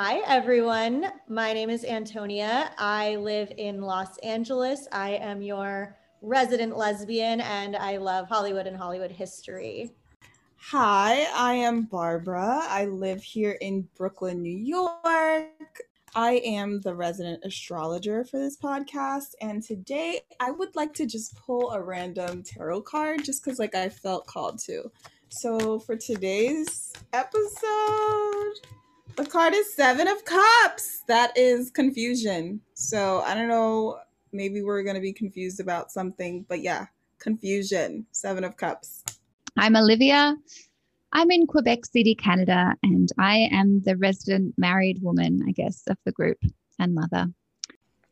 Hi, everyone. My name is Antonia. I live in Los Angeles. I am your resident lesbian and I love Hollywood and Hollywood history. Hi, I am Barbara. I live here in Brooklyn, New York. I am the resident astrologer for this podcast, and today I would like to just pull a random tarot card just because, like, I felt called to. So, for today's episode, the card is Seven of Cups. That is confusion. So I don't know. Maybe we're going to be confused about something, but yeah, confusion. Seven of Cups. I'm Olivia. I'm in Quebec City, Canada, and I am the resident married woman, I guess, of the group and mother.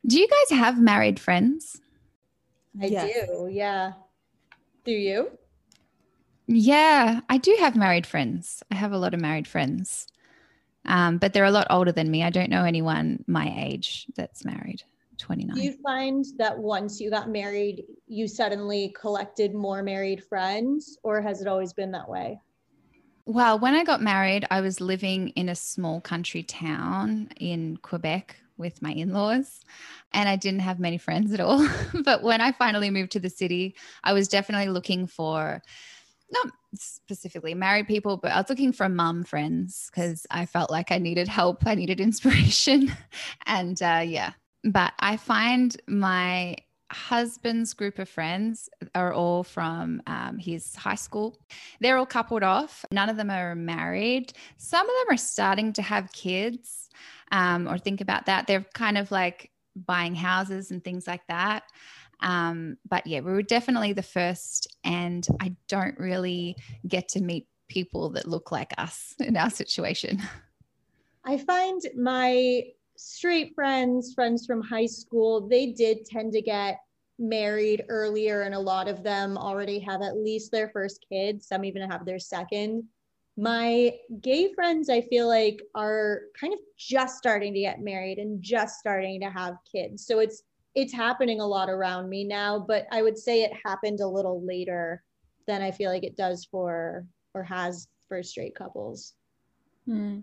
Do you guys have married friends? I yes. do, yeah. Do you? Yeah, I do have married friends. I have a lot of married friends. Um, but they're a lot older than me. I don't know anyone my age that's married. 29. Do you find that once you got married, you suddenly collected more married friends, or has it always been that way? Well, when I got married, I was living in a small country town in Quebec with my in laws, and I didn't have many friends at all. but when I finally moved to the city, I was definitely looking for not specifically married people, but I was looking for mum friends because I felt like I needed help, I needed inspiration. and uh, yeah, but I find my husband's group of friends are all from um, his high school. They're all coupled off. None of them are married. Some of them are starting to have kids um, or think about that. They're kind of like buying houses and things like that. Um, but yeah, we were definitely the first, and I don't really get to meet people that look like us in our situation. I find my straight friends, friends from high school, they did tend to get married earlier, and a lot of them already have at least their first kid. Some even have their second. My gay friends, I feel like, are kind of just starting to get married and just starting to have kids. So it's it's happening a lot around me now, but I would say it happened a little later than I feel like it does for or has for straight couples. Hmm.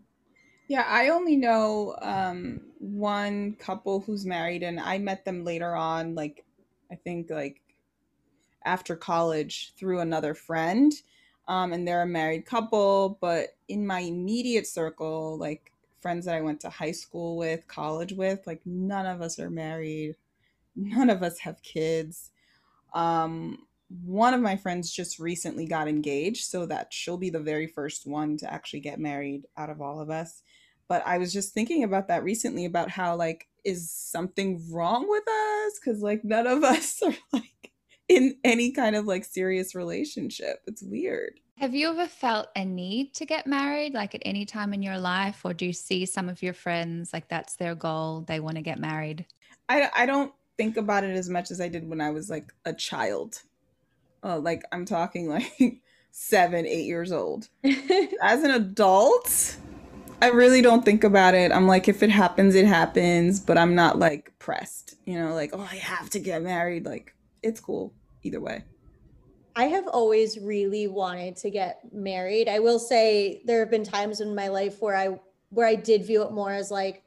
Yeah, I only know um, one couple who's married, and I met them later on, like I think like after college through another friend. Um, and they're a married couple, but in my immediate circle, like friends that I went to high school with, college with, like none of us are married none of us have kids. Um, one of my friends just recently got engaged, so that she'll be the very first one to actually get married out of all of us. But I was just thinking about that recently about how, like, is something wrong with us? Because, like, none of us are, like, in any kind of, like, serious relationship. It's weird. Have you ever felt a need to get married, like, at any time in your life? Or do you see some of your friends, like, that's their goal? They want to get married? I, I don't think about it as much as I did when I was like a child. Uh, like I'm talking like seven, eight years old. as an adult, I really don't think about it. I'm like, if it happens, it happens, but I'm not like pressed, you know, like, oh, I have to get married. Like, it's cool either way. I have always really wanted to get married. I will say there have been times in my life where I where I did view it more as like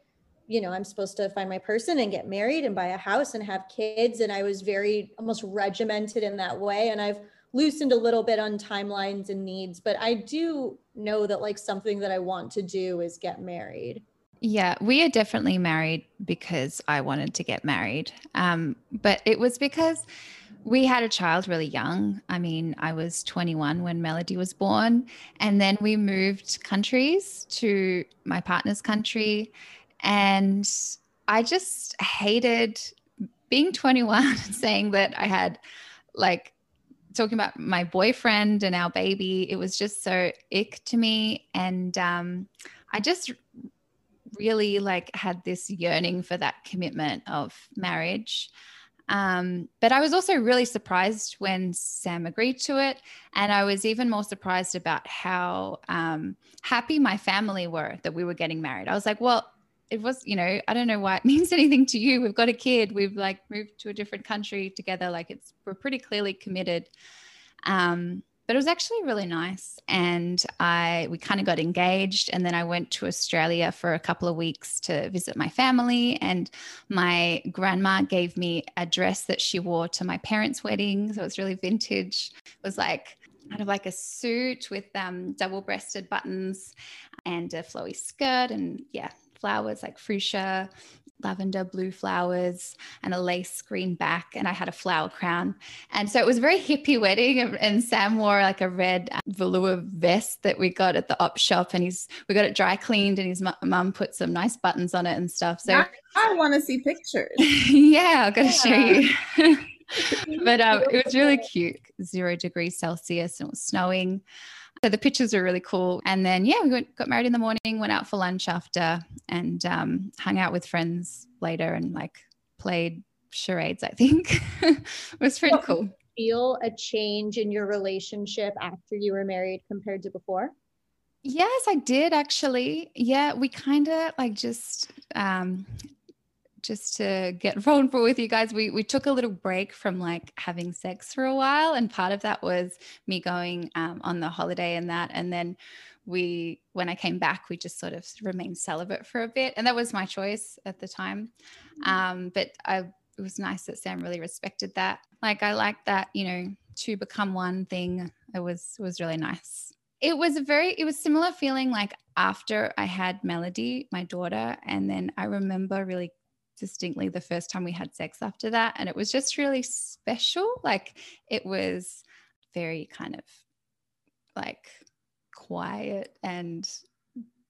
you know, I'm supposed to find my person and get married and buy a house and have kids. And I was very almost regimented in that way. And I've loosened a little bit on timelines and needs, but I do know that like something that I want to do is get married. Yeah, we are definitely married because I wanted to get married. Um, but it was because we had a child really young. I mean, I was 21 when Melody was born. And then we moved countries to my partner's country. And I just hated being 21 saying that I had like talking about my boyfriend and our baby. It was just so ick to me. And um, I just really like had this yearning for that commitment of marriage. Um, but I was also really surprised when Sam agreed to it. And I was even more surprised about how um, happy my family were that we were getting married. I was like, well, it was, you know, I don't know why it means anything to you. We've got a kid. We've like moved to a different country together. Like it's we're pretty clearly committed. Um, but it was actually really nice. And I we kind of got engaged, and then I went to Australia for a couple of weeks to visit my family. And my grandma gave me a dress that she wore to my parents' wedding, so it was really vintage. It was like kind of like a suit with um, double-breasted buttons and a flowy skirt, and yeah, flowers like fuchsia lavender blue flowers and a lace green back and i had a flower crown. And so it was a very hippie wedding and, sam wore like a red um, velour vest that we got at the op shop and he's we got it dry cleaned and his mum put some nice buttons on it and stuff so i, I want to see pictures. Yeah i've got to show you. But um, it was really cute zero degrees celsius and it was snowing so the pictures were really cool. And then, yeah, we went, got married in the morning, went out for lunch after, and um, hung out with friends later and like played charades, I think. it was pretty cool. Feel a change in your relationship after you were married compared to before? Yes, I did actually. Yeah, we kind of like just um just to get vulnerable with you guys, we we took a little break from like having sex for a while, and part of that was me going um, on the holiday and that, and then we when I came back, we just sort of remained celibate for a bit, and that was my choice at the time. Mm-hmm. Um, but I it was nice that Sam really respected that. Like I like that, you know, to become one thing. It was was really nice. It was a very it was similar feeling like after I had Melody, my daughter, and then I remember really distinctly the first time we had sex after that. And it was just really special. Like it was very kind of like quiet and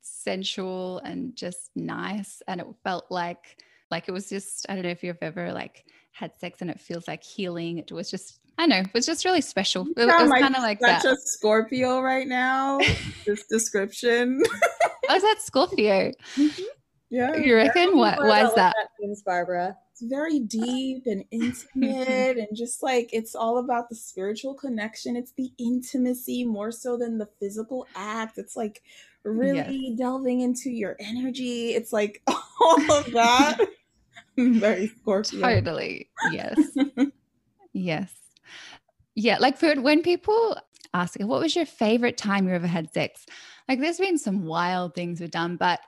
sensual and just nice. And it felt like, like it was just, I don't know if you've ever like had sex and it feels like healing. It was just, I know, it was just really special. It, it was kind of like such that. a Scorpio right now. this description. oh, is that Scorpio? Mm-hmm. Yeah. You reckon? What why is that? that means, Barbara. It's very deep and intimate and just like it's all about the spiritual connection. It's the intimacy more so than the physical act. It's like really yes. delving into your energy. It's like all of that. very Scorpio. Totally. Yes. yes. Yeah. Like for when people ask, what was your favorite time you ever had sex? Like there's been some wild things we've done, but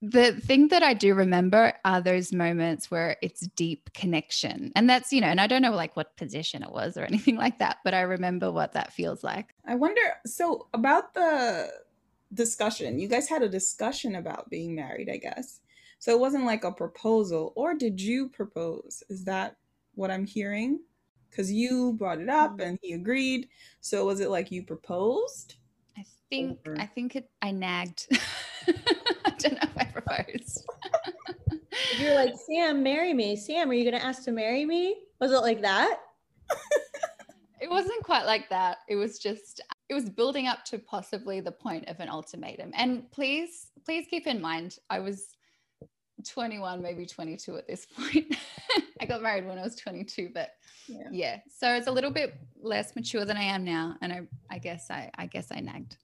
the thing that I do remember are those moments where it's deep connection. And that's, you know, and I don't know like what position it was or anything like that, but I remember what that feels like. I wonder so about the discussion, you guys had a discussion about being married, I guess. So it wasn't like a proposal, or did you propose? Is that what I'm hearing? Because you brought it up mm. and he agreed. So was it like you proposed? I think or? I think it I nagged. I don't know if I proposed. You're like, Sam, marry me. Sam, are you gonna ask to marry me? Was it like that? it wasn't quite like that. It was just it was building up to possibly the point of an ultimatum. And please, please keep in mind, I was 21, maybe 22 at this point. I got married when I was 22, but yeah. yeah. So it's a little bit less mature than I am now. And I, I guess I, I guess I nagged.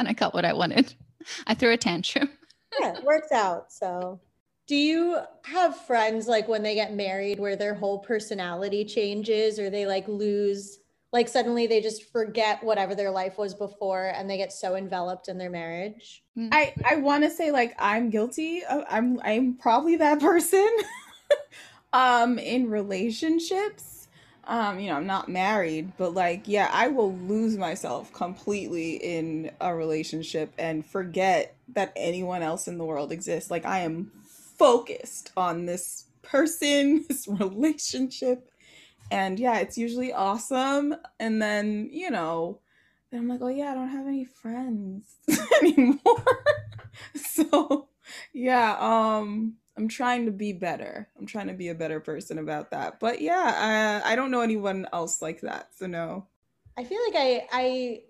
And I got what I wanted. I threw a tantrum. yeah, it works out. So, do you have friends like when they get married where their whole personality changes or they like lose, like suddenly they just forget whatever their life was before and they get so enveloped in their marriage? Hmm. I I want to say like I'm guilty. I'm I'm probably that person. um in relationships um you know i'm not married but like yeah i will lose myself completely in a relationship and forget that anyone else in the world exists. Like i am focused on this person this relationship and yeah it's usually awesome. And then you know then i'm like oh yeah i don't have any friends anymore. So yeah um I'm trying to be better. I'm trying to be a better person about that. But yeah, I, I don't know anyone else like that. So no. I feel like I I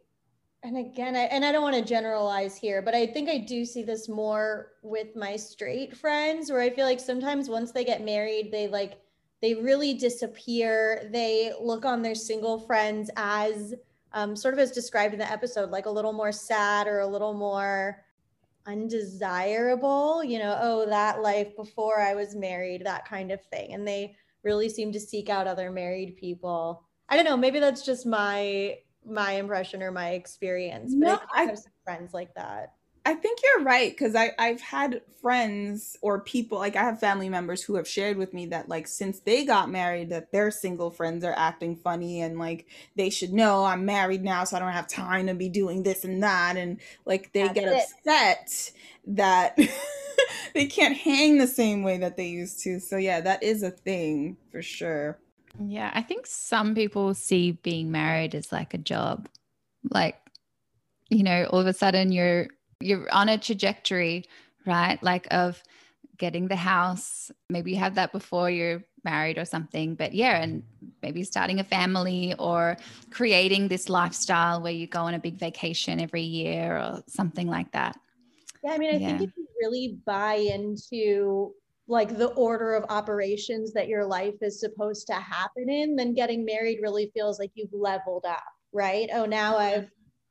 and again I, and I don't want to generalize here, but I think I do see this more with my straight friends where I feel like sometimes once they get married, they like they really disappear. They look on their single friends as um, sort of as described in the episode, like a little more sad or a little more undesirable, you know, oh, that life before I was married, that kind of thing. And they really seem to seek out other married people. I don't know, maybe that's just my my impression or my experience. But no, I, I have some friends like that. I think you're right because I I've had friends or people like I have family members who have shared with me that like since they got married that their single friends are acting funny and like they should know I'm married now so I don't have time to be doing this and that and like they That's get it. upset that they can't hang the same way that they used to. So yeah, that is a thing for sure. Yeah, I think some people see being married as like a job. Like you know, all of a sudden you're you're on a trajectory, right? Like of getting the house. Maybe you have that before you're married or something, but yeah, and maybe starting a family or creating this lifestyle where you go on a big vacation every year or something like that. Yeah, I mean, I yeah. think if you really buy into like the order of operations that your life is supposed to happen in, then getting married really feels like you've leveled up, right? Oh, now I've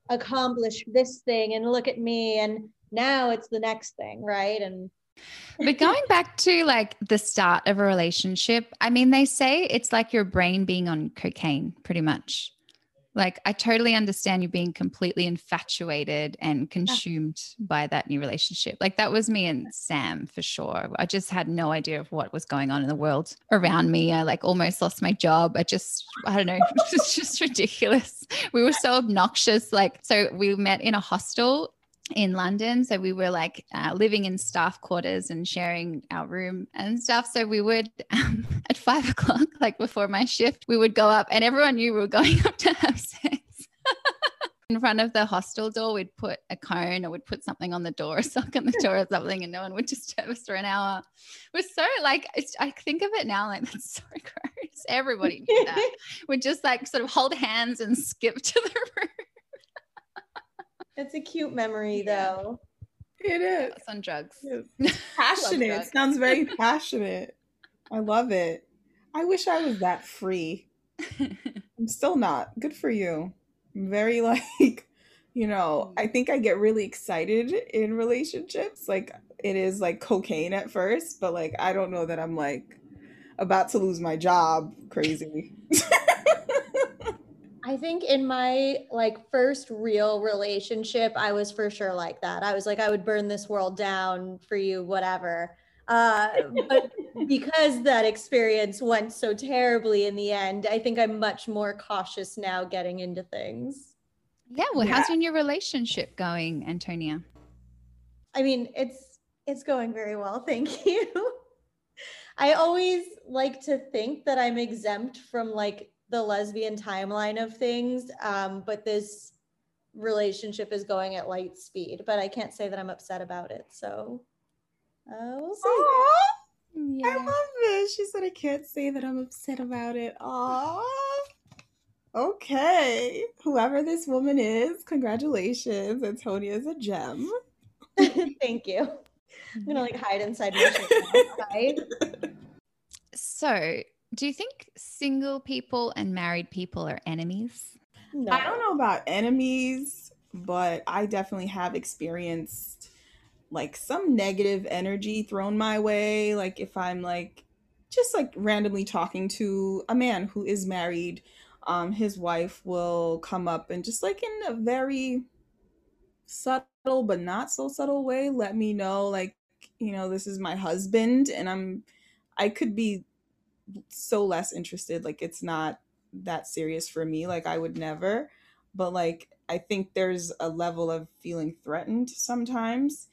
accomplished this thing and look at me and now it's the next thing right? And but going back to like the start of a relationship i mean they say it's like your brain being on cocaine pretty much like I totally understand you being completely infatuated and consumed yeah. by that new relationship. Like that was me and Sam for sure. I just had no idea of what was going on in the world around me. I like almost lost my job. I just I don't know, it's just ridiculous. We were so obnoxious. Like so we met in a hostel in London. So we were like uh, living in staff quarters and sharing our room and stuff. So we would, um, at five o'clock, like before my shift, we would go up and everyone knew we were going up to have sex. in front of the hostel door, we'd put a cone or we'd put something on the door, a sock on the door or something, and no one would disturb us for an hour. It was so like, I think of it now, like that's so gross. Everybody did that. We'd just like sort of hold hands and skip to the room. It's a cute memory though. It is. It's on drugs. It's passionate. it sounds very passionate. I love it. I wish I was that free. I'm still not. Good for you. I'm very like, you know, I think I get really excited in relationships. Like it is like cocaine at first, but like I don't know that I'm like about to lose my job crazy. I think in my like first real relationship, I was for sure like that. I was like, I would burn this world down for you, whatever. Uh, but because that experience went so terribly in the end, I think I'm much more cautious now getting into things. Yeah. Well, yeah. how's your relationship going, Antonia? I mean, it's it's going very well, thank you. I always like to think that I'm exempt from like the lesbian timeline of things. Um, but this relationship is going at light speed, but I can't say that I'm upset about it. So uh, we'll see. Yeah. I love this. She said, I can't say that I'm upset about it. Aww. Okay. Whoever this woman is, congratulations. Antonia is a gem. Thank you. I'm gonna like hide inside my shirt. So do you think single people and married people are enemies? No. I don't know about enemies, but I definitely have experienced like some negative energy thrown my way. Like if I'm like just like randomly talking to a man who is married, um, his wife will come up and just like in a very subtle but not so subtle way let me know like you know this is my husband and i'm i could be so less interested. Like it's not that serious for me. Like I would never. But like I think there's a level of feeling threatened sometimes.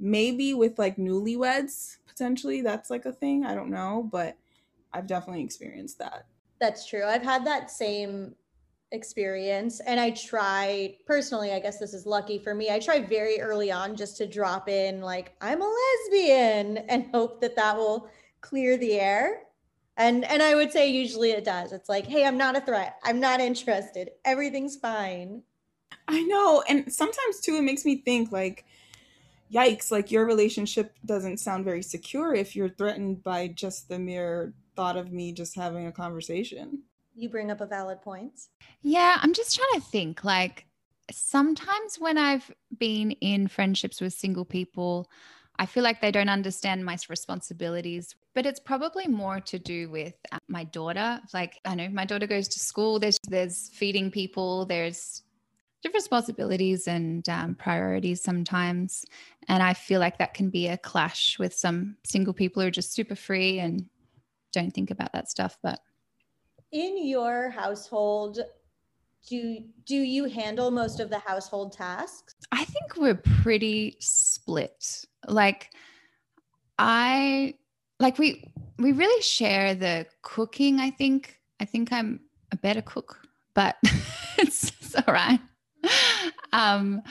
Maybe with like newlyweds, potentially that's like a thing. I don't know, but I've definitely experienced that. That's true. I've had that same experience and I try personally, I guess this is lucky for me. I try very early on just to drop in like I'm a lesbian and hope that that will clear the air and and i would say usually it does. It's like hey i'm not a threat. I'm not interested. Everything's fine. I know. And sometimes too it makes me think like yikes like your relationship doesn't sound very secure if you're threatened by just the mere thought of me just having a conversation. You bring up a valid point. Yeah i'm just trying to think like sometimes when i've been in friendships with single people I feel like they don't understand my responsibilities but it's probably more to do with uh, my daughter. Like I know my daughter goes to school. There's there's feeding people. There's different responsibilities and um, priorities sometimes, and I feel like that can be a clash with some single people who are just super free and don't think about that stuff. But in your household, do do you handle most of the household tasks? I think we're pretty split. Like I like we we really share the cooking i think. I think i'm a better cook but it's, it's all right. Um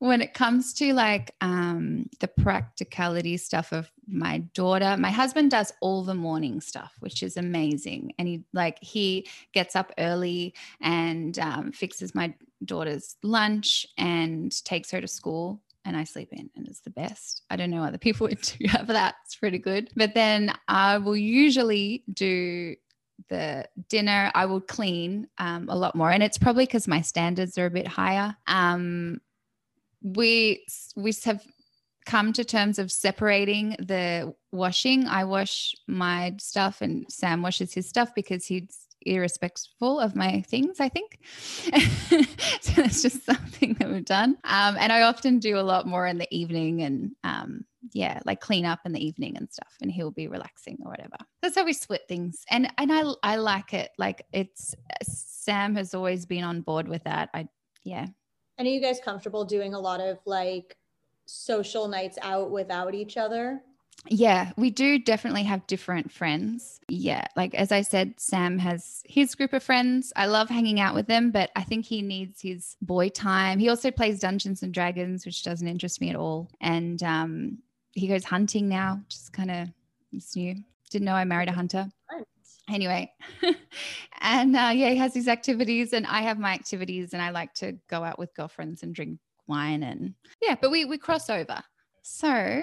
when it comes to like um the practicality stuff of my daughter my husband does all the morning stuff which is amazing. And he like he gets up early and um, fixes my daughter's lunch and takes her to school and I sleep in, and it's the best. I don't know other people would do have that. It's pretty good. But then I will usually do the dinner. I will clean um, a lot more, and it's probably because my standards are a bit higher. Um, we we have come to terms of separating the washing. I wash my stuff, and Sam washes his stuff because he's irrespectful of my things, I think. so it's just something that we've done. Um, and I often do a lot more in the evening and um, yeah, like clean up in the evening and stuff. And he'll be relaxing or whatever. That's how we split things. And and I I like it. Like it's Sam has always been on board with that. I yeah. And are you guys comfortable doing a lot of like social nights out without each other? Yeah, we do definitely have different friends. Yeah, like as I said, Sam has his group of friends. I love hanging out with them, but I think he needs his boy time. He also plays Dungeons and Dragons, which doesn't interest me at all. And um, he goes hunting now, just kind of it's new. Didn't know I married a hunter. Anyway, and uh, yeah, he has his activities, and I have my activities, and I like to go out with girlfriends and drink wine, and yeah, but we we cross over. So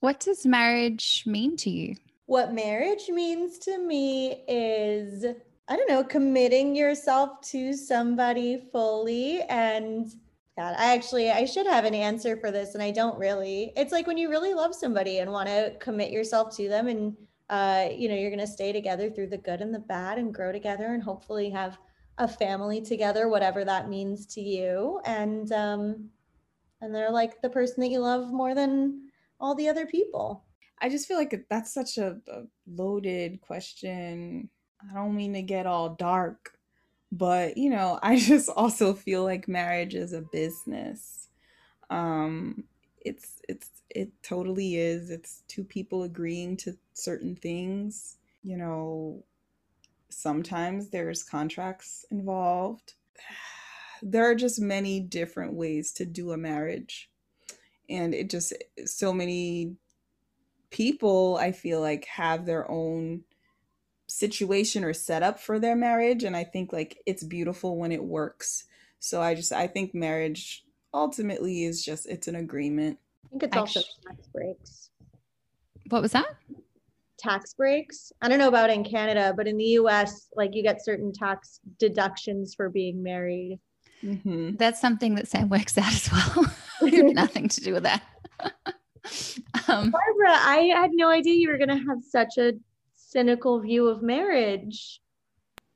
what does marriage mean to you? What marriage means to me is, I don't know, committing yourself to somebody fully. And God, I actually, I should have an answer for this, and I don't really. It's like when you really love somebody and want to commit yourself to them, and uh, you know, you're going to stay together through the good and the bad, and grow together, and hopefully have a family together, whatever that means to you. And um, and they're like the person that you love more than all the other people? I just feel like that's such a, a loaded question. I don't mean to get all dark, but you know, I just also feel like marriage is a business. Um, it's it's it totally is. It's two people agreeing to certain things. You know, sometimes there's contracts involved. There are just many different ways to do a marriage and it just so many people i feel like have their own situation or setup for their marriage and i think like it's beautiful when it works. So i just i think marriage ultimately is just it's an agreement. I think it's also tax breaks. What was that? Tax breaks? I don't know about in canada but in the us like you get certain tax deductions for being married. Mm-hmm. that's something that sam works out as well nothing to do with that. um, Barbara, I had no idea you were going to have such a cynical view of marriage.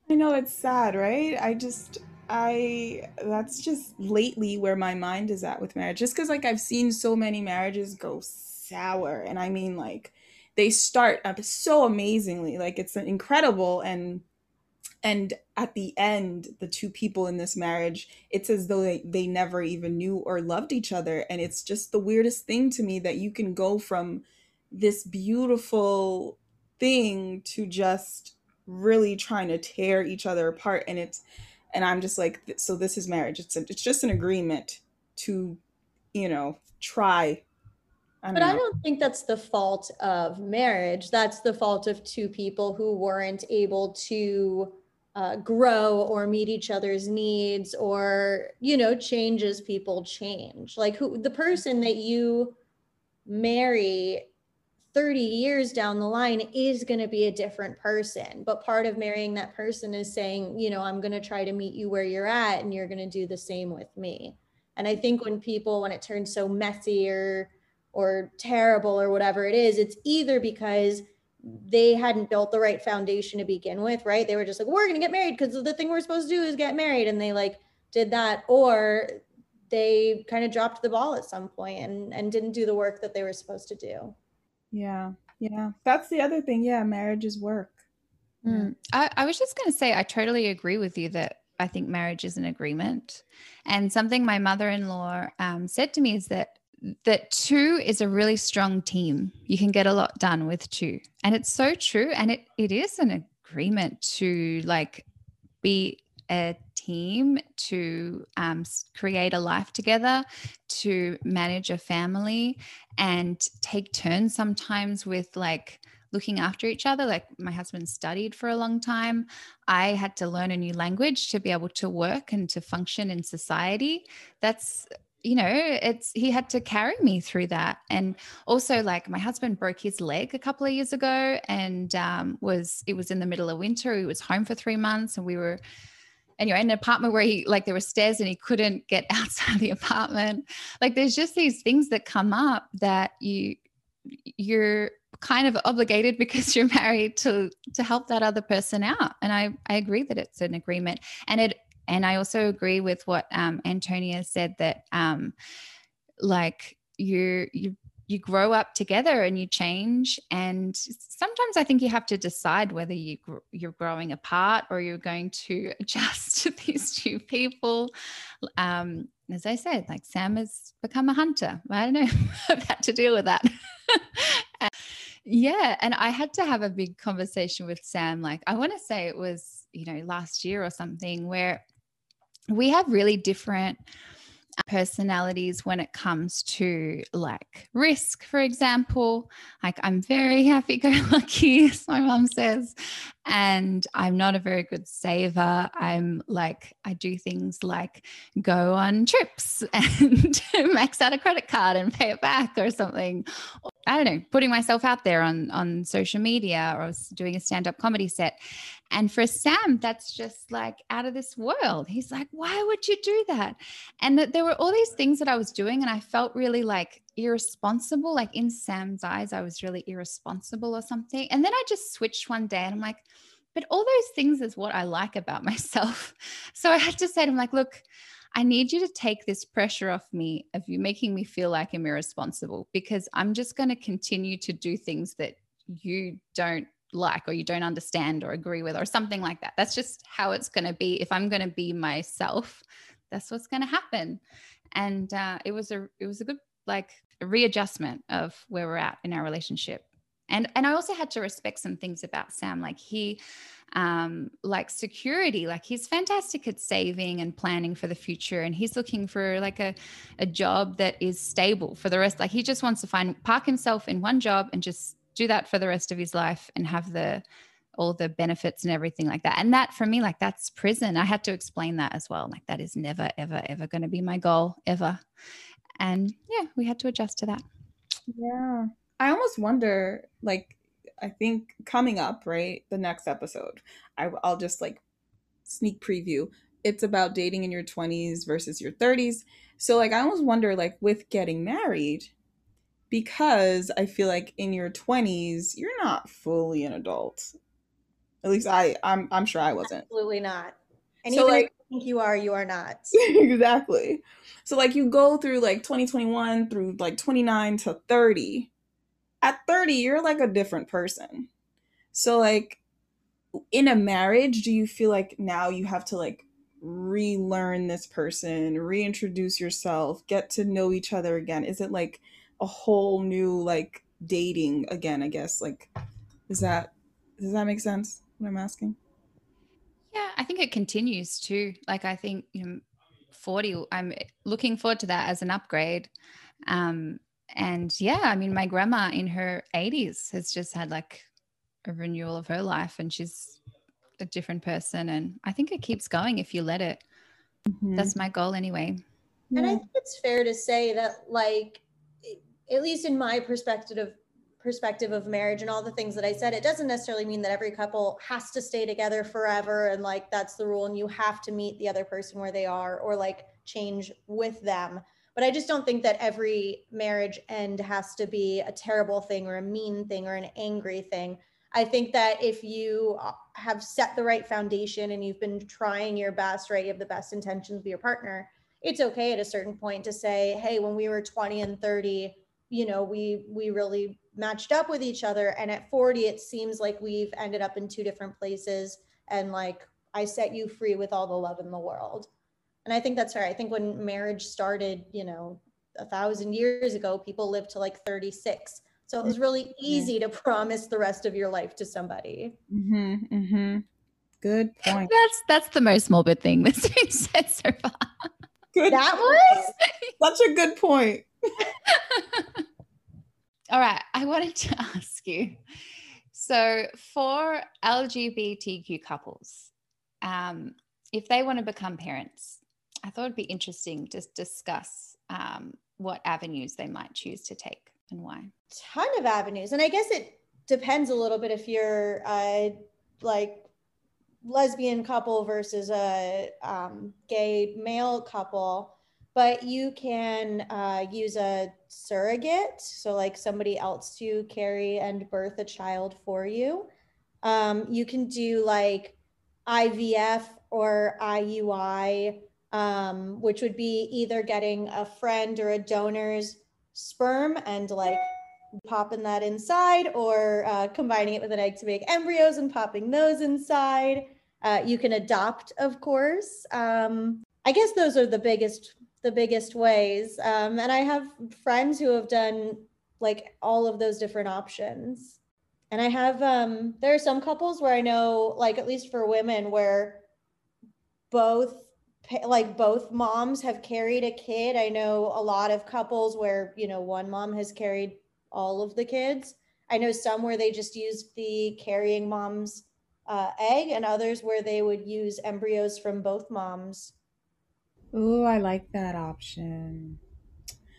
I know it's sad, right? I just, I, that's just lately where my mind is at with marriage. Just because, like, I've seen so many marriages go sour. And I mean, like, they start up so amazingly. Like, it's incredible. And and at the end the two people in this marriage it's as though they, they never even knew or loved each other and it's just the weirdest thing to me that you can go from this beautiful thing to just really trying to tear each other apart and it's and i'm just like so this is marriage it's a, it's just an agreement to you know try I but know. I don't think that's the fault of marriage. That's the fault of two people who weren't able to uh, grow or meet each other's needs or you know change as people change. Like who the person that you marry 30 years down the line is going to be a different person. But part of marrying that person is saying you know i'm going to try to meet you where you're at and you're going to do the same with me. And i think when people when it turns so messy or or terrible or whatever it is it's either because they hadn't built the right foundation to begin with, right? They were just like, we're going to get married because the thing we're supposed to do is get married. And they like did that. Or they kind of dropped the ball at some point and, and didn't do the work that they were supposed to do. Yeah. Yeah. That's the other thing. Yeah. Marriage is work. Mm. I, I was just going to say, I totally agree with you that I think marriage is an agreement. And something my mother in law um, said to me is that that two is a really strong team. You can get a lot done with two. And it's so true. And it it is an agreement to like be a team to um, create a life together, to manage a family, and take turns sometimes with like looking after each other. Like my husband studied for a long time. I had to learn a new language to be able to work and to function in society. That's you know it's he had to carry me through that. And also like my husband broke his leg a couple of years ago and um, was it was in the middle of winter. He was home for three months and we were anyway in an apartment where he like there were stairs and he couldn't get outside the apartment. Like there's just these things that come up that you you're kind of obligated because you're married to to help that other person out. And i i agree that it's an agreement. And it and i also agree with what um, antonia said that um like you you you grow up together and you change. And sometimes i think you have to decide whether you you're growing apart or you're going to adjust to these two people. Um, as i said like sam has become a hunter. I don't know i've had to deal with that. Yeah and i had to have a big conversation with sam. Like i want to say it was you know last year or something where we have really different uh, personalities when it comes to like risk, for example. Like I'm very happy go lucky, as my mom says, and I'm not a very good saver. I'm like, I do things like go on trips and max out a credit card and pay it back or something. I don't know, putting myself out there on on social media or doing a stand-up comedy set. And for Sam, that's just like out of this world. He's like, why would you do that? And that there were all these things that I was doing, and I felt really like irresponsible. Like in Sam's eyes, I was really irresponsible or something. And then I just switched one day and I'm like, but all those things is what I like about myself. So I had to say to him, like, look, I need you to take this pressure off me of you making me feel like I'm irresponsible because I'm just going to continue to do things that you don't like or you don't understand or agree with or something like that. That's just how it's going to be. If I'm going to be myself, that's what's going to happen. And uh, it was a it was a good like a readjustment of where we're at in our relationship. And and I also had to respect some things about Sam. Like he um, like security. Like he's fantastic at saving and planning for the future, and he's looking for like a a job that is stable for the rest. Like he just wants to find park himself in one job and just do that for the rest of his life and have the all the benefits and everything like that. And that for me, like that's prison. I had to explain that as well. Like that is never, ever, ever going to be my goal ever. And yeah, we had to adjust to that. Yeah. I almost wonder, like, I think coming up, right, the next episode, I, I'll just like sneak preview. It's about dating in your 20s versus your 30s. So, like, I almost wonder, like, with getting married, because I feel like in your 20s, you're not fully an adult. At least I, I'm, I'm sure I wasn't. Absolutely not. And so even like, if you think you are, you are not. exactly. So like you go through like 2021 through like 29 to 30 at 30 you're like a different person so like in a marriage do you feel like now you have to like relearn this person reintroduce yourself get to know each other again is it like a whole new like dating again i guess like is that does that make sense what i'm asking yeah i think it continues too like i think you know 40 i'm looking forward to that as an upgrade um and yeah, I mean, my grandma in her 80s has just had like a renewal of her life and she's a different person. And I think it keeps going if you let it. Mm-hmm. That's my goal anyway. And I think it's fair to say that, like, at least in my perspective of perspective of marriage and all the things that I said, it doesn't necessarily mean that every couple has to stay together forever and like that's the rule and you have to meet the other person where they are or like change with them. But I just don't think that every marriage end has to be a terrible thing or a mean thing or an angry thing. I think that if you uh, have set the right foundation and you've been trying your best, right, you have the best intentions with your partner, it's okay at a certain point to say, hey, when we were 20 and 30, you know, we we really matched up with each other. And at 40, it seems like we've ended up in two different places. And like I set you free with all the love in the world. And I think that's right. I think when marriage started, you know, a thousand years ago, people lived to like 36 so it was really easy to promise the rest of your life to somebody. Mm-hmm, mm-hmm. Good point. That's that's the most morbid thing that's been said so far. Good. That was such a good point. All right, I wanted to ask you. So for LGBTQ couples, um, if they want to become parents, I thought it'd be interesting to discuss um, what avenues they might choose to take and why? Ton of avenues. And I guess it depends a little bit if you're uh, like lesbian couple versus a um, gay male couple but you can uh, use a surrogate. So like somebody else to carry and birth a child for you. Um, you can do like ivf or iui um, which would be either getting a friend or a donor's sperm and like popping that inside or uh, combining it with an egg to make embryos and popping those inside. Uh, you can adopt, of course. Um, I guess those are the biggest the biggest ways. Um, and I have friends who have done like all of those different options. And I have um, there are some couples where I know, like at least for women, where both like both moms have carried a kid. I know a lot of couples where, you know, one mom has carried all of the kids. I know some where they just used the carrying mom's uh, egg and others where they would use embryos from both moms. Oh, I like that option.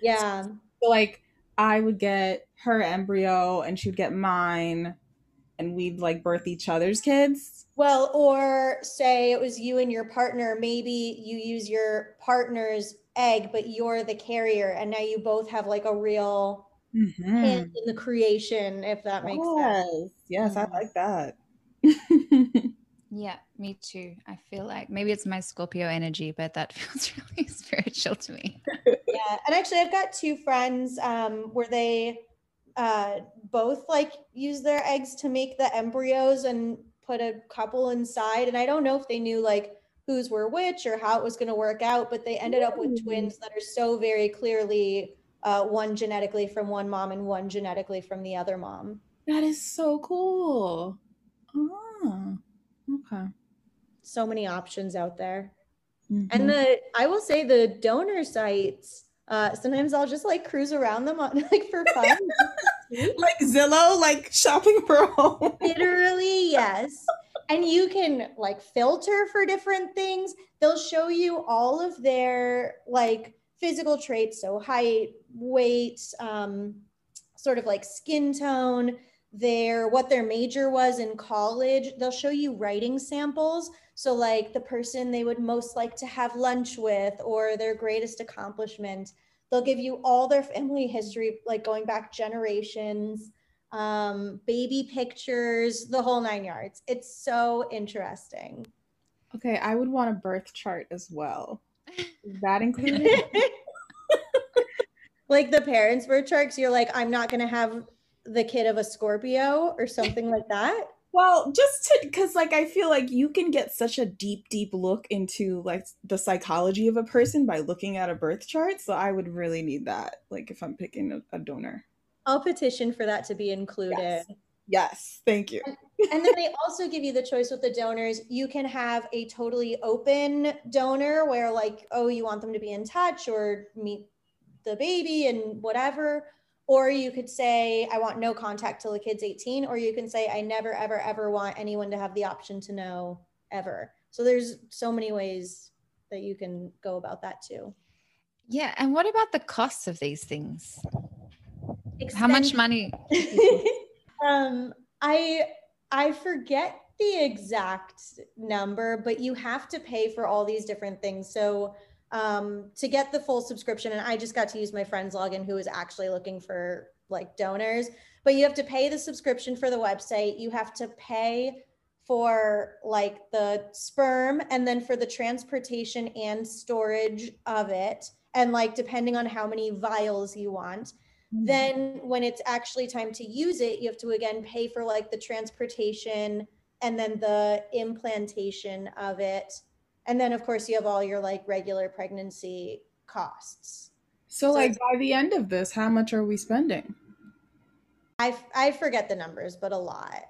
Yeah. So, like I would get her embryo and she would get mine and we'd like birth each other's kids. Well, or say it was you and your partner, maybe you use your partner's egg, but you're the carrier, and now you both have like a real mm-hmm. hand in the creation, if that makes yes. sense. Yes, I like that. yeah, me too. I feel like maybe it's my Scorpio energy, but that feels really spiritual to me. yeah, and actually, I've got two friends um, where they uh, both like use their eggs to make the embryos and put a couple inside. And I don't know if they knew like whose were which or how it was going to work out, but they ended up with twins that are so very clearly uh, one genetically from one mom and one genetically from the other mom. That is so cool. Oh, okay. So many options out there. Mm-hmm. And the I will say the donor sites uh, sometimes I'll just like cruise around them on, like for fun. like Zillow, like shopping for home. Literally, yes. And you can like filter for different things. They'll show you all of their like physical traits, so height, weight, um, sort of like skin tone, their what their major was in college. They'll show you writing samples. So like the person they would most like to have lunch with or their greatest accomplishment. They'll give you all their family history, like going back generations, um, baby pictures, the whole nine yards. It's so interesting. Okay, I would want a birth chart as well. Is that included? like the parents' birth charts, you're like, I'm not gonna have the kid of a Scorpio or something like that? Well, just to because like I feel like you can get such a deep, deep look into like the psychology of a person by looking at a birth chart. So I would really need that, like if I'm picking a, a donor. I'll petition for that to be included. Yes, yes. thank you. And, and then they also give you the choice with the donors. You can have a totally open donor where, like, oh, you want them to be in touch or meet the baby and whatever or you could say, I want no contact till the kid's 18. Or you can say, I never, ever, ever want anyone to have the option to know ever. So there's so many ways that you can go about that too. Yeah. And what about the costs of these things? Extend- How much money? um, I I forget the exact number, but you have to pay for all these different things. So um, to get the full subscription. And I just got to use my friend's login who is actually looking for like donors. But you have to pay the subscription for the website. You have to pay for like the sperm and then for the transportation and storage of it. And like depending on how many vials you want. Mm-hmm. Then when it's actually time to use it, you have to again pay for like the transportation and then the implantation of it. And then of course you have all your like regular pregnancy costs. So, so like by the end of this how much are we spending? I i forget the numbers but a lot.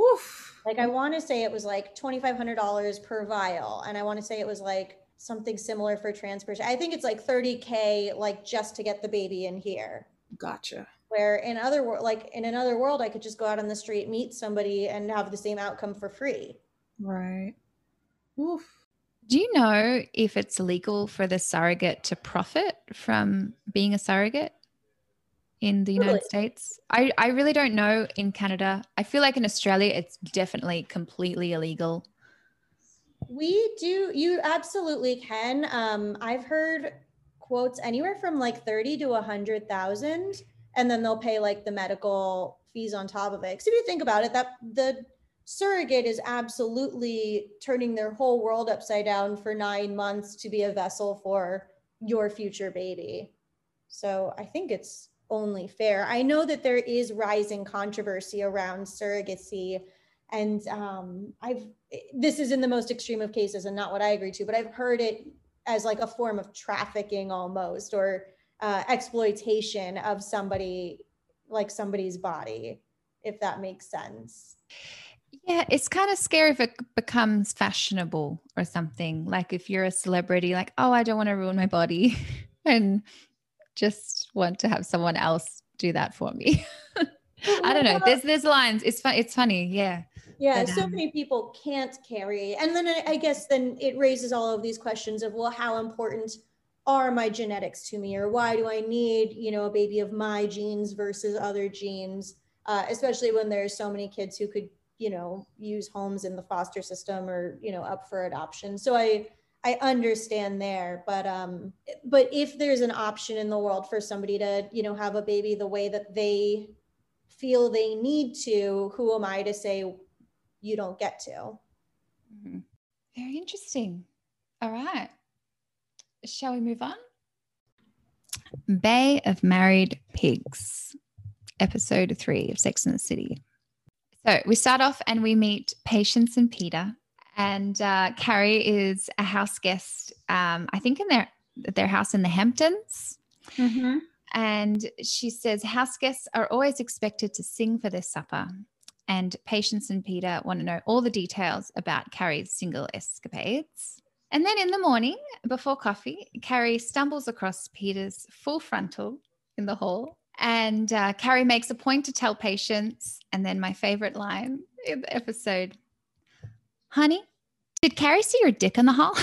Oof. like i want to say it was like $2500 per vial and i want to say it was like something similar for transportation. I think it's like 30k like just to get the baby in here gotcha where in other world, like in another world i could just go out on the street meet somebody and have the same outcome for free right Oof. Do you know if it's legal for the surrogate to profit from being a surrogate in the United really? States? I, I really don't know in Canada. I feel like in Australia, it's definitely completely illegal. We do, you absolutely can. Um, I've heard quotes anywhere from like 30 to 100,000, and then they'll pay like the medical fees on top of it. Because if you think about it, that the surrogate is absolutely turning their whole world upside down for nine months to be a vessel for your future baby. So I think it's only fair. I know that there is rising controversy around surrogacy. And um, I've this is in the most extreme of cases and not what I agree to, but I've heard it as like a form of trafficking almost or uh, exploitation of somebody like somebody's body, if that makes sense. Yeah, it's kind of scary if it becomes fashionable or something. Like if you're a celebrity, like, oh, I don't want to ruin my body and just want to have someone else do that for me. I don't know. There's there's lines. It's fun. It's funny. Yeah. Yeah. But, so um, many people can't carry, and then I, I guess then it raises all of these questions of well, how important are my genetics to me, or why do I need you know a baby of my genes versus other genes? Uh, especially when there's so many kids who could you know use homes in the foster system or you know up for adoption so i i understand there but um but if there's an option in the world for somebody to you know have a baby the way that they feel they need to who am i to say you don't get to mm-hmm. very interesting all right shall we move on bay of married pigs episode 3 of sex and the city so we start off and we meet Patience and Peter. And uh, Carrie is a house guest, um, I think, in their their house in the Hamptons. Mm-hmm. And she says house guests are always expected to sing for their supper. And Patience and Peter want to know all the details about Carrie's single escapades. And then in the morning, before coffee, Carrie stumbles across Peter's full frontal in the hall and uh, Carrie makes a point to tell Patience, and then my favorite line in the episode Honey, did Carrie see your dick in the hall?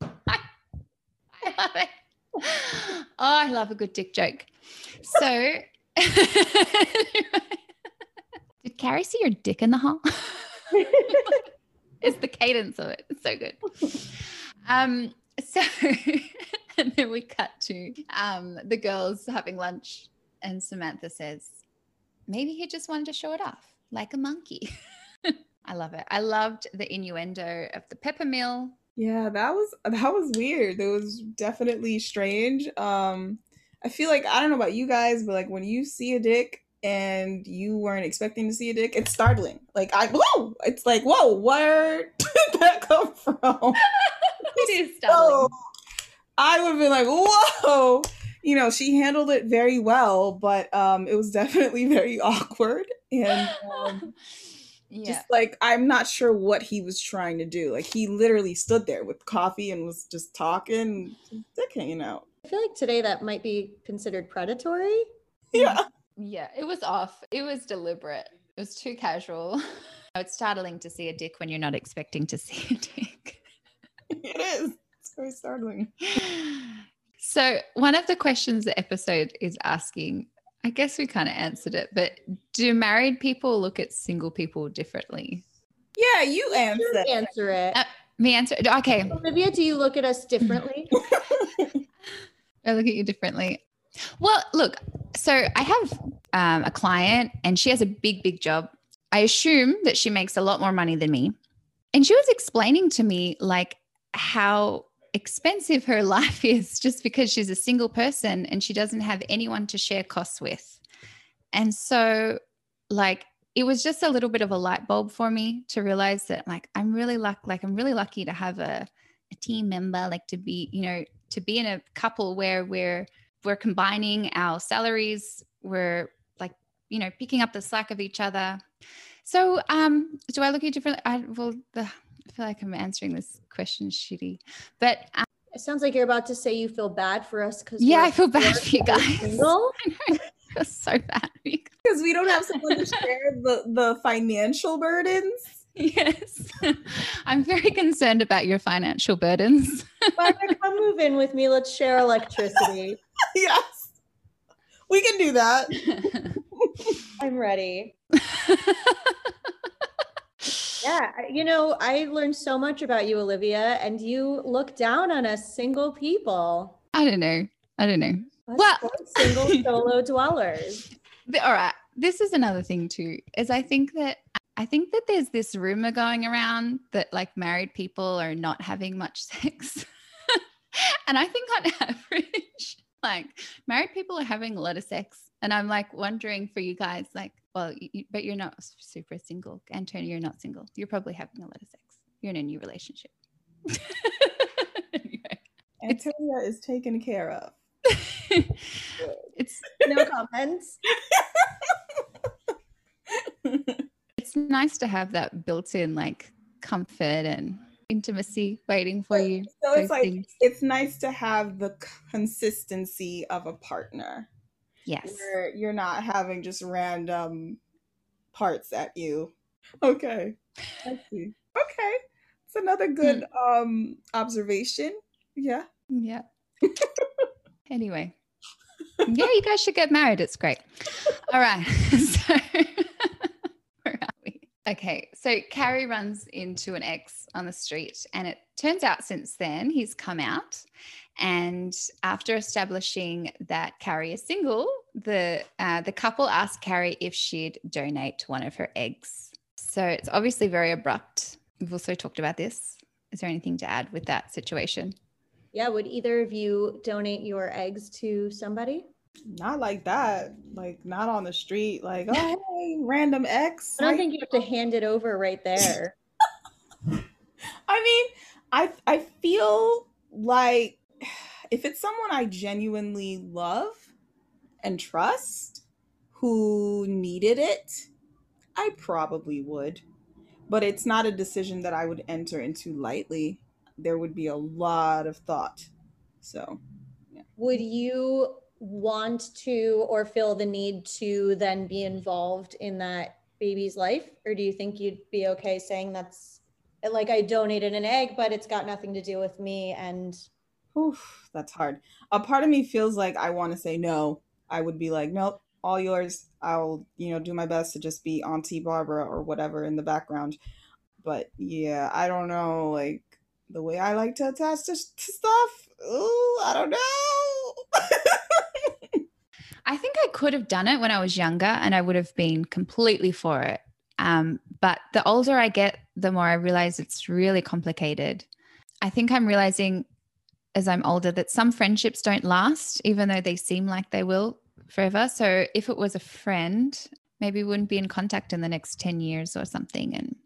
I, I love it. Oh, I love a good dick joke. So, Carrie see your dick in the hall? it's the cadence of it. It's so good. Um, so and then we cut to um, the girls having lunch, and Samantha says, maybe he just wanted to show it off like a monkey. I love it. I loved the innuendo of the pepper mill. Yeah, that was that was weird. It was definitely strange. Um I feel like I don't know about you guys, but like when you see a dick and you weren't expecting to see a dick, it's startling. Like I whoa, it's like whoa, where did that come from? it is startling. So I would have been like, whoa. You know, she handled it very well, but um, it was definitely very awkward. And um, yeah. just like, I'm not sure what he was trying to do. Like, he literally stood there with coffee and was just talking, dick hanging out. I feel like today that might be considered predatory. Yeah. Yeah, it was off. It was deliberate. It was too casual. It's startling to see a dick when you're not expecting to see a dick. it is It's very startling. So, one of the questions the episode is asking, I guess we kind of answered it, but do married people look at single people differently? Yeah, you answer. answer it. Uh, Me answer. It. Okay. Olivia, do you look at us differently? I look at you differently. Well, look, so I have um, a client and she has a big, big job. I assume that she makes a lot more money than me. And she was explaining to me like how expensive her life is just because she's a single person and she doesn't have anyone to share costs with. And so, like, it was just a little bit of a light bulb for me to realize that, like, I'm really lucky, like, I'm really lucky to have a, a team member, like, to be, you know, to be in a couple where we're we're combining our salaries, we're like, you know, picking up the slack of each other. So, um, do I look at you differently? I well, the, I feel like I'm answering this question shitty, but um, it sounds like you're about to say you feel bad for us because yeah, I feel bad for you guys. Single. I feel so bad because we don't have someone to share the the financial burdens. Yes, I'm very concerned about your financial burdens. come move in with me. Let's share electricity. yes, we can do that. I'm ready. yeah, you know, I learned so much about you, Olivia, and you look down on us single people. I don't know. I don't know. Us well, single solo dwellers. All right. This is another thing too, is I think that I think that there's this rumor going around that like married people are not having much sex. and I think on average, like married people are having a lot of sex. And I'm like wondering for you guys, like, well, you, but you're not super single. Antonia, you're not single. You're probably having a lot of sex. You're in a new relationship. anyway, Antonia is taken care of. it's no comments. it's nice to have that built-in like comfort and intimacy waiting for you. So it's like things. it's nice to have the consistency of a partner. Yes. Where you're not having just random parts at you. Okay. I see. Okay. It's another good mm. um observation. Yeah. Yeah. anyway. Yeah, you guys should get married. It's great. All right. So where are we? Okay. So Carrie runs into an ex on the street, and it turns out since then he's come out. And after establishing that Carrie is single, the uh, the couple asked Carrie if she'd donate one of her eggs. So it's obviously very abrupt. We've also talked about this. Is there anything to add with that situation? Yeah, would either of you donate your eggs to somebody? Not like that. Like not on the street. Like, oh hey, random ex. I don't think you have to hand it over right there. I mean, I I feel like if it's someone I genuinely love and trust who needed it, I probably would. But it's not a decision that I would enter into lightly. There would be a lot of thought. So, yeah. would you want to or feel the need to then be involved in that baby's life? Or do you think you'd be okay saying that's like I donated an egg, but it's got nothing to do with me and Oof, that's hard. A part of me feels like I want to say no. I would be like, nope, all yours. I'll, you know, do my best to just be Auntie Barbara or whatever in the background. But yeah, I don't know. Like the way I like to attach to, stuff. Ooh, I don't know. I think I could have done it when I was younger and I would have been completely for it. Um, but the older I get, the more I realize it's really complicated. I think I'm realizing as I'm older that some friendships don't last, even though they seem like they will forever. So if it was a friend, maybe we wouldn't be in contact in the next 10 years or something. And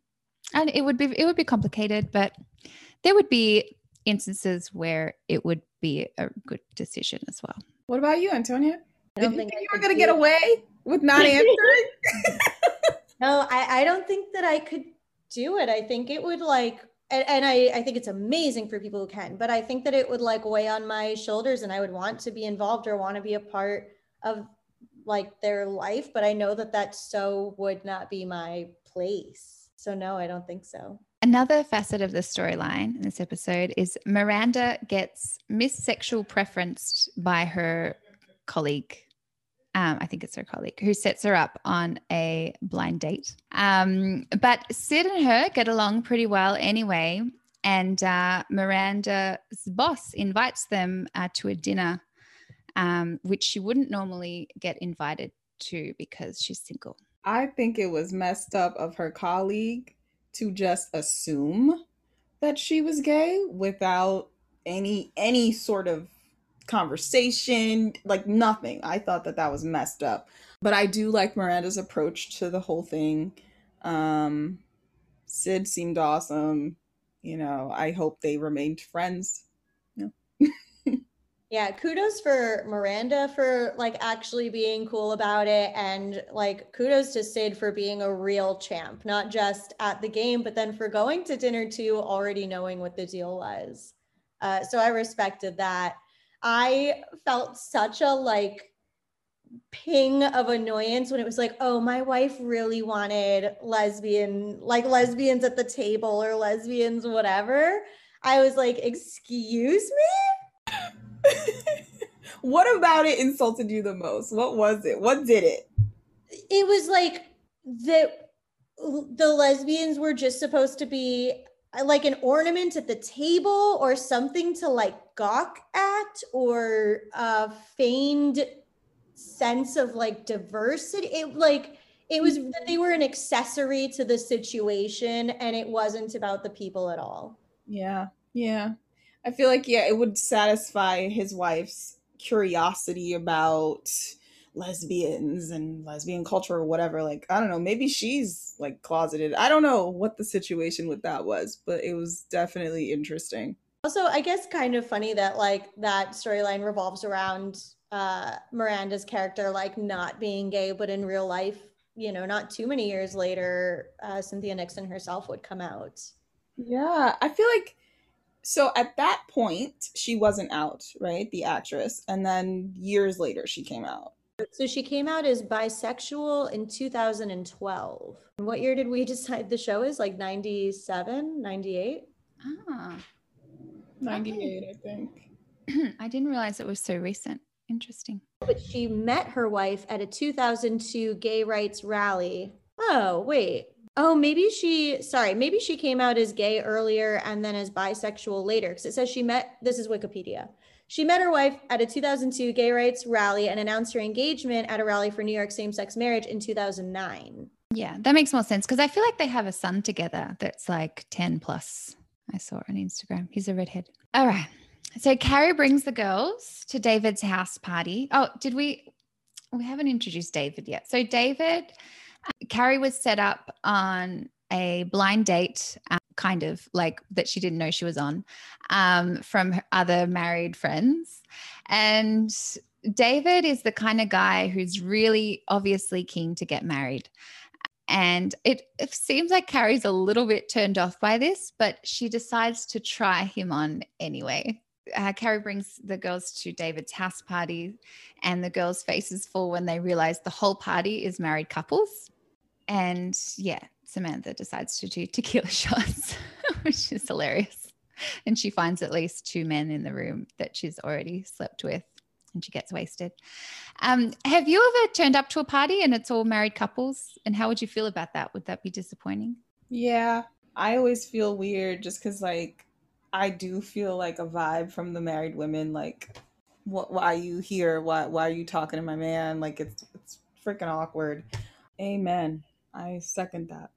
and it would be it would be complicated, but there would be instances where it would be a good decision as well. What about you, Antonia? I don't Did think, you, think you were going to get away with not answering. no, I, I don't think that I could do it. I think it would like and, and I, I think it's amazing for people who can, but I think that it would like weigh on my shoulders and I would want to be involved or want to be a part of like their life. But I know that that so would not be my place. So, no, I don't think so. Another facet of the storyline in this episode is Miranda gets missexual preferenced by her colleague um, I think it's her colleague who sets her up on a blind date. Um, but Sid and her get along pretty well anyway. and uh, Miranda's boss invites them uh, to a dinner, um, which she wouldn't normally get invited to because she's single. I think it was messed up of her colleague to just assume that she was gay without any any sort of conversation like nothing. I thought that that was messed up. But i do like miranda's approach to the whole thing. Um sid seemed awesome. You know i hope they remained friends yeah kudos for miranda for like actually being cool about it and like kudos to sid for being a real champ not just at the game but then for going to dinner too already knowing what the deal was uh, so I respected that. I felt such a like ping of annoyance when it was like, oh, my wife really wanted lesbian, like lesbians at the table or lesbians, whatever. I was like, excuse me? What about it insulted you the most? What was it? What did it? It was like that the lesbians were just supposed to be like an ornament at the table or something to like gawk at or a feigned sense of like diversity it like it was mm-hmm. that they were an accessory to the situation and it wasn't about the people at all yeah yeah i feel like yeah it would satisfy his wife's curiosity about lesbians and lesbian culture or whatever like i don't know maybe she's like closeted. I don't know what the situation with that was but it was definitely interesting. Also i guess kind of funny that like that storyline revolves around uh miranda's character like not being gay but in real life you know not too many years later uh, cynthia nixon herself would come out. Yeah i feel like so at that point she wasn't out right the actress and then years later she came out so she came out as bisexual in 2012. What year did we decide the show is? Like 97, 98? Ah. 98, I think. I didn't realize it was so recent. Interesting. But she met her wife at a 2002 gay rights rally. Oh, wait. Oh, maybe she, sorry, maybe she came out as gay earlier and then as bisexual later. Because it says she met, this is Wikipedia. She met her wife at a 2002 gay rights rally and announced her engagement at a rally for New York same sex marriage in 2009. Yeah, that makes more sense because I feel like they have a son together that's like 10 plus. I saw on Instagram. He's a redhead. All right. So Carrie brings the girls to David's house party. Oh, did we? We haven't introduced David yet. So David, Carrie was set up on a blind date, um, kind of like that she didn't know she was on, um, from other married friends. And David is the kind of guy who's really obviously keen to get married. And it, it, seems like Carrie's a little bit turned off by this, but she decides to try him on anyway. Uh, Carrie brings the girls to David's house party, and the girls' faces fall when they realize the whole party is married couples. And yeah, Samantha decides to do tequila shots, which is hilarious. And she finds at least two men in the room that she's already slept with and she gets wasted. Um, have you ever turned up to a party and it's all married couples? And how would you feel about that? Would that be disappointing? Yeah, I always feel weird just because, like, I do feel like a vibe from the married women. Like? Why are you here? Why? Why are you talking to my man? Like, it's it's freaking awkward. Amen. I second that.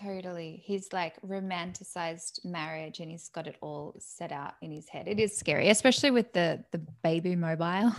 Totally. He's like romanticized marriage and he's got it all set out in his head. It is scary, especially with the the baby mobile.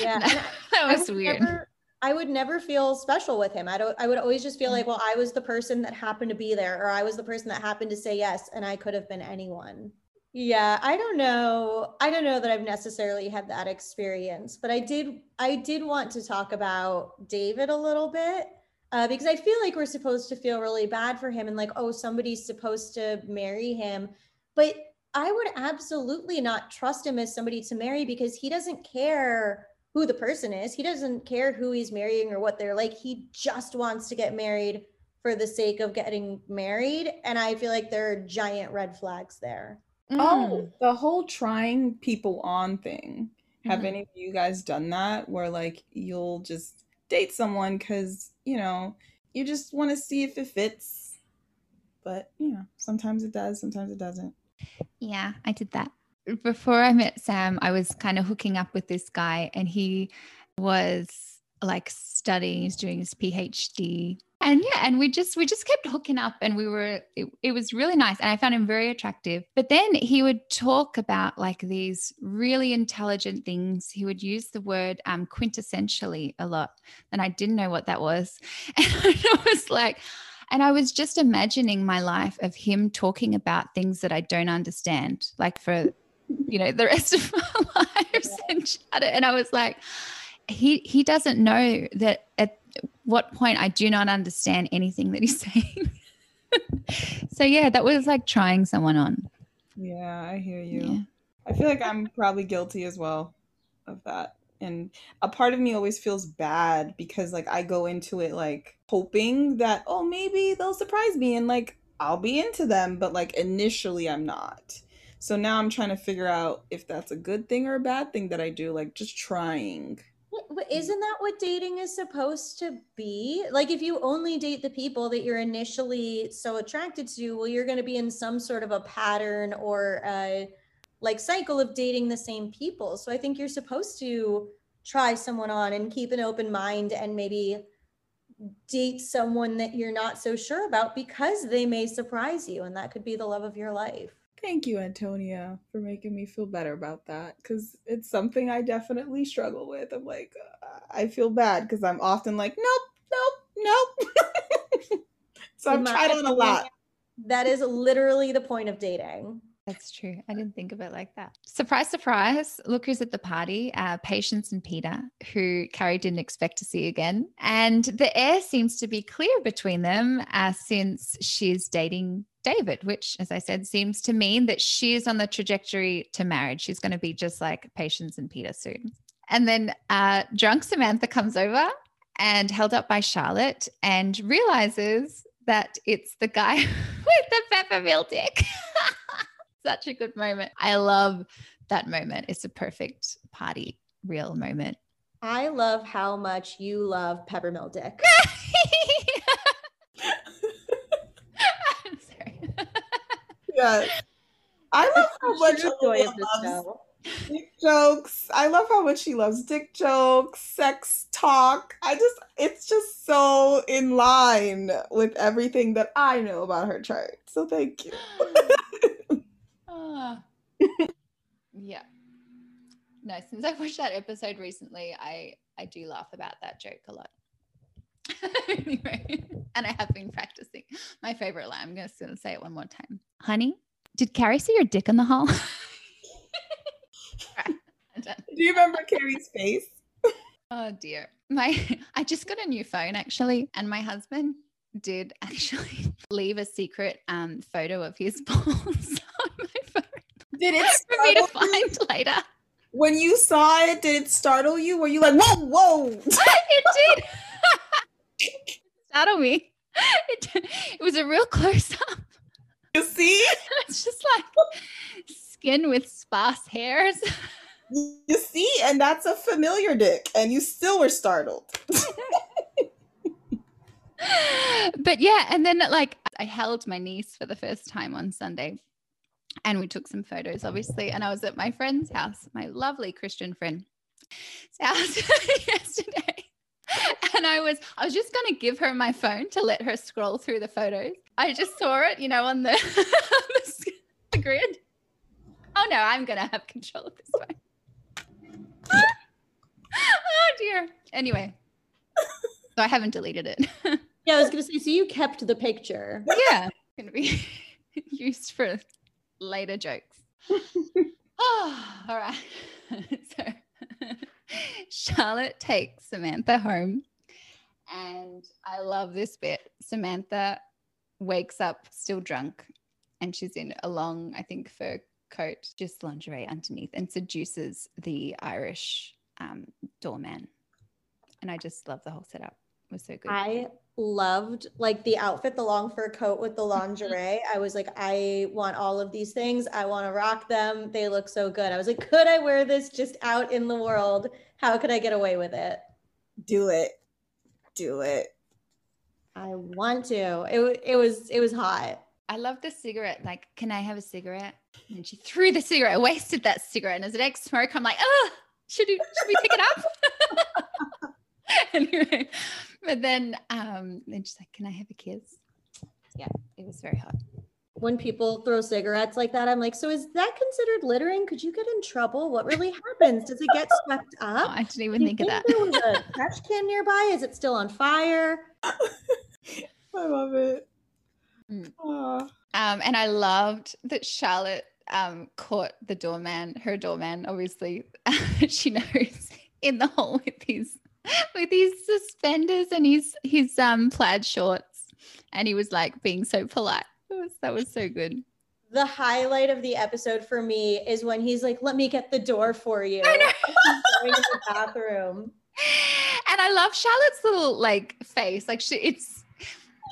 Yeah. that was I weird. Never, I would never feel special with him. I don't I would always just feel like, well, I was the person that happened to be there or I was the person that happened to say yes and I could have been anyone. Yeah, I don't know. I don't know that I've necessarily had that experience, but I did I did want to talk about David a little bit uh, because I feel like we're supposed to feel really bad for him and like, oh, somebody's supposed to marry him. But I would absolutely not trust him as somebody to marry because he doesn't care who the person is. He doesn't care who he's marrying or what they're like. He just wants to get married for the sake of getting married. And I feel like there are giant red flags there. Mm. Oh, the whole trying people on thing. Have mm-hmm. any of you guys done that where like you'll just date someone because you know you just want to see if it fits but you know, sometimes it does, sometimes it doesn't. Yeah, I did that. Before I met Sam, I was kind of hooking up with this guy, and he was like studying, he's doing his PhD. And yeah, and we just we just kept hooking up and we were it, it was really nice and I found him very attractive. But then he would talk about like these really intelligent things. He would use the word um quintessentially a lot. And I didn't know what that was. And I was like, and I was just imagining my life of him talking about things that I don't understand, like for, you know, the rest of my lives. And, and I was like, he he doesn't know that at what point I do not understand anything that he's saying. so yeah, that was like trying someone on. Yeah, I hear you. Yeah. I feel like I'm probably guilty as well of that. And a part of me always feels bad because like I go into it like hoping that oh maybe they'll surprise me and like I'll be into them, but like initially I'm not. So now I'm trying to figure out if that's a good thing or a bad thing that I do, like just trying. But mm-hmm. isn't that what dating is supposed to be? Like, if you only date the people that you're initially so attracted to, well, you're going to be in some sort of a pattern or a like cycle of dating the same people. So I think you're supposed to try someone on and keep an open mind and maybe date someone that you're not so sure about because they may surprise you and that could be the love of your life. Thank you, Antonia, for making me feel better about that because it's something I definitely struggle with. I'm like, uh, I feel bad because I'm often like, nope, nope, nope. so I've tried on a lot. That is literally the point of dating. That's true. I didn't think of it like that. Surprise, surprise. Look who's at the party uh, Patience and Peter, who Carrie didn't expect to see again. And the air seems to be clear between them uh, since she's dating David, which, as I said, seems to mean that she is on the trajectory to marriage. She's going to be just like Patience and Peter soon. And then uh, drunk Samantha comes over and held up by Charlotte and realizes that it's the guy with the peppermill dick. Such a good moment. I love that moment. It's a perfect party real moment. I love how much you love peppermill dick. yes. I love how much joy of the show. Dick jokes. I love how much she loves dick jokes, sex talk. I just, it's just so in line with everything that I know about her chart. So thank you. uh, yeah. No, since I watched that episode recently, I I do laugh about that joke a lot. anyway, and I have been practicing my favorite line. I'm going to say it one more time. Honey, did Carrie see your dick in the hall? Do you remember Carrie's face? Oh dear. My I just got a new phone actually, and my husband did actually leave a secret um, photo of his balls on my phone. Did it for me to find you? later? When you saw it, did it startle you? Were you like, whoa, whoa? it did. it startled me. It, it was a real close up. You see? it's just like skin with sparse hairs. You see, and that's a familiar dick, and you still were startled. but yeah, and then like I held my niece for the first time on Sunday. And we took some photos, obviously. And I was at my friend's house, my lovely Christian friend's house yesterday. and I was I was just gonna give her my phone to let her scroll through the photos. I just saw it, you know, on the, the, the grid. Oh no, I'm gonna have control of this phone. oh dear. Anyway, so I haven't deleted it. yeah, I was gonna say. So you kept the picture. Yeah, gonna be used for later jokes. oh, all right. so Charlotte takes Samantha home. And I love this bit. Samantha wakes up still drunk and she's in a long, I think, fur coat, just lingerie underneath, and seduces the Irish um, doorman. And I just love the whole setup. It was so good. I loved like the outfit, the long fur coat with the lingerie. I was like, I want all of these things. I want to rock them. They look so good. I was like, could I wear this just out in the world? How could I get away with it? Do it. Do it. I want to. It, it was it was hot. I love the cigarette. Like, can I have a cigarette? And she threw the cigarette, wasted that cigarette. And as an ex smoker, I'm like, oh, should, we, should we pick it up? anyway, but then, um, then she's like, can I have a kiss? Yeah, it was very hot. When people throw cigarettes like that, I'm like, so is that considered littering? Could you get in trouble? What really happens? Does it get swept Oh, up? I didn't even Do you think of that. There was a trash can nearby. Is it still on fire? I love it. Mm. Um, and I loved that Charlotte um, caught the doorman, her doorman, obviously, she knows, in the hole with his with his suspenders and his his um plaid shorts, and he was like being so polite. It was, that was so good. The highlight of the episode for me is when he's like, "Let me get the door for you." I know. Going to the bathroom. And I love Charlotte's little like face, like she it's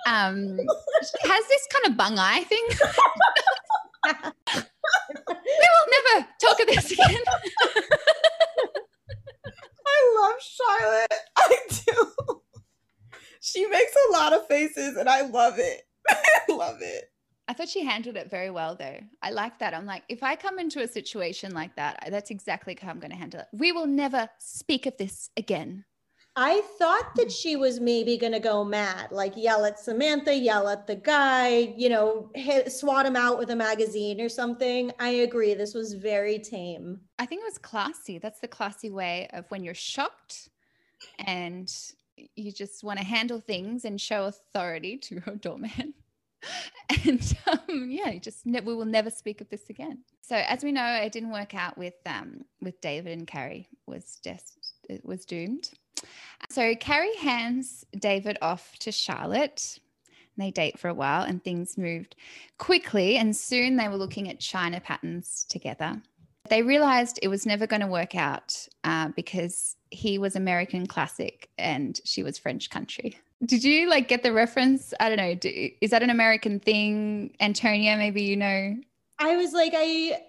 um she has this kind of bung eye thing. we will never talk of this again. I love Charlotte. I do. She makes a lot of faces and I love it. I love it. I thought she handled it very well, though. I like that. I'm like, if I come into a situation like that, that's exactly how I'm going to handle it. We will never speak of this again. I thought that she was maybe going to go mad, like yell at Samantha, yell at the guy, you know, hit, swat him out with a magazine or something. I agree. This was very tame. I think it was classy. That's the classy way of when you're shocked and you just want to handle things and show authority to your doorman. and um, yeah, you just ne- we will never speak of this again. So as we know, it didn't work out with um, with David and Carrie was just it was doomed. So Carrie hands David off to Charlotte. They date for a while and things moved quickly, and soon they were looking at China patterns together. They realized it was never going to work out uh, because he was American classic and she was French country. Did you like get the reference? I don't know. Do, is that an American thing? Antonia, maybe you know. I was like, I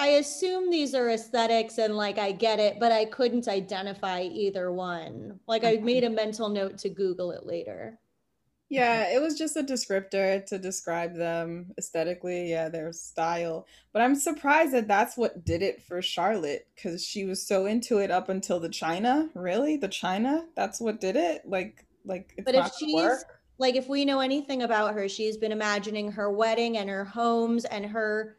I assume these are aesthetics and like I get it, but I couldn't identify either one. Like I made a mental note to Google it later. Yeah, it was just a descriptor to describe them aesthetically, yeah, their style. But I'm surprised that that's what did it for Charlotte because she was so into it up until the China. Really? The China? That's what did it? Like, like it's But if she's work? like if we know anything about her, she's been imagining her wedding and her homes and her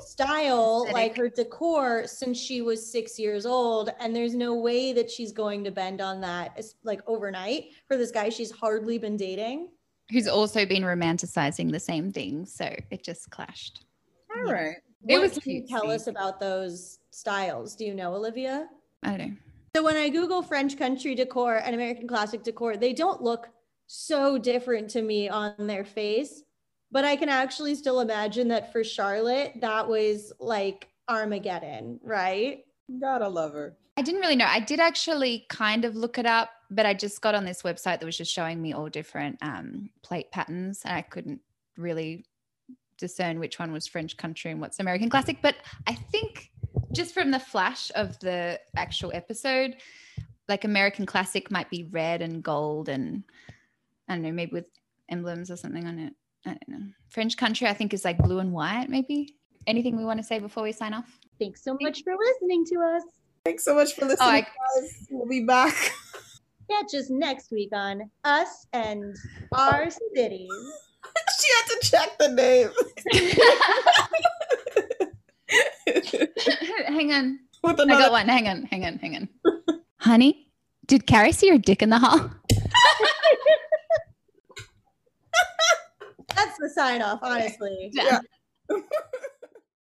style, like her decor since she was 6 years old and there's no way that she's going to bend on that it's like overnight for this guy she's hardly been dating. Who's also been romanticizing the same thing. So it just clashed. All right. It What was can you tell us about those styles? Do you know, Olivia? I don't know. So when I Google French country decor and American classic decor, they don't look so different to me on their face, but I can actually still imagine that for Charlotte, that was like Armageddon, right? Gotta love her. I didn't really know. I did actually kind of look it up, but I just got on this website that was just showing me all different um, plate patterns, and I couldn't really discern which one was French country and what's American classic. But I think just from the flash of the actual episode, like American classic might be red and gold, and I don't know, maybe with emblems or something on it. I don't know. French country, I think, is like blue and white, maybe. Anything we want to say before we sign off? Thanks so much for listening to us. Thanks so much for listening, oh, I- guys. We'll be back. Catch us next week on Us and oh. Our Cities. she had to check the name. Hang on. With I got one. Hang on, hang on, hang on. Honey, did Carrie see your dick in the hall? That's the sign off, honestly. Yeah. Yeah.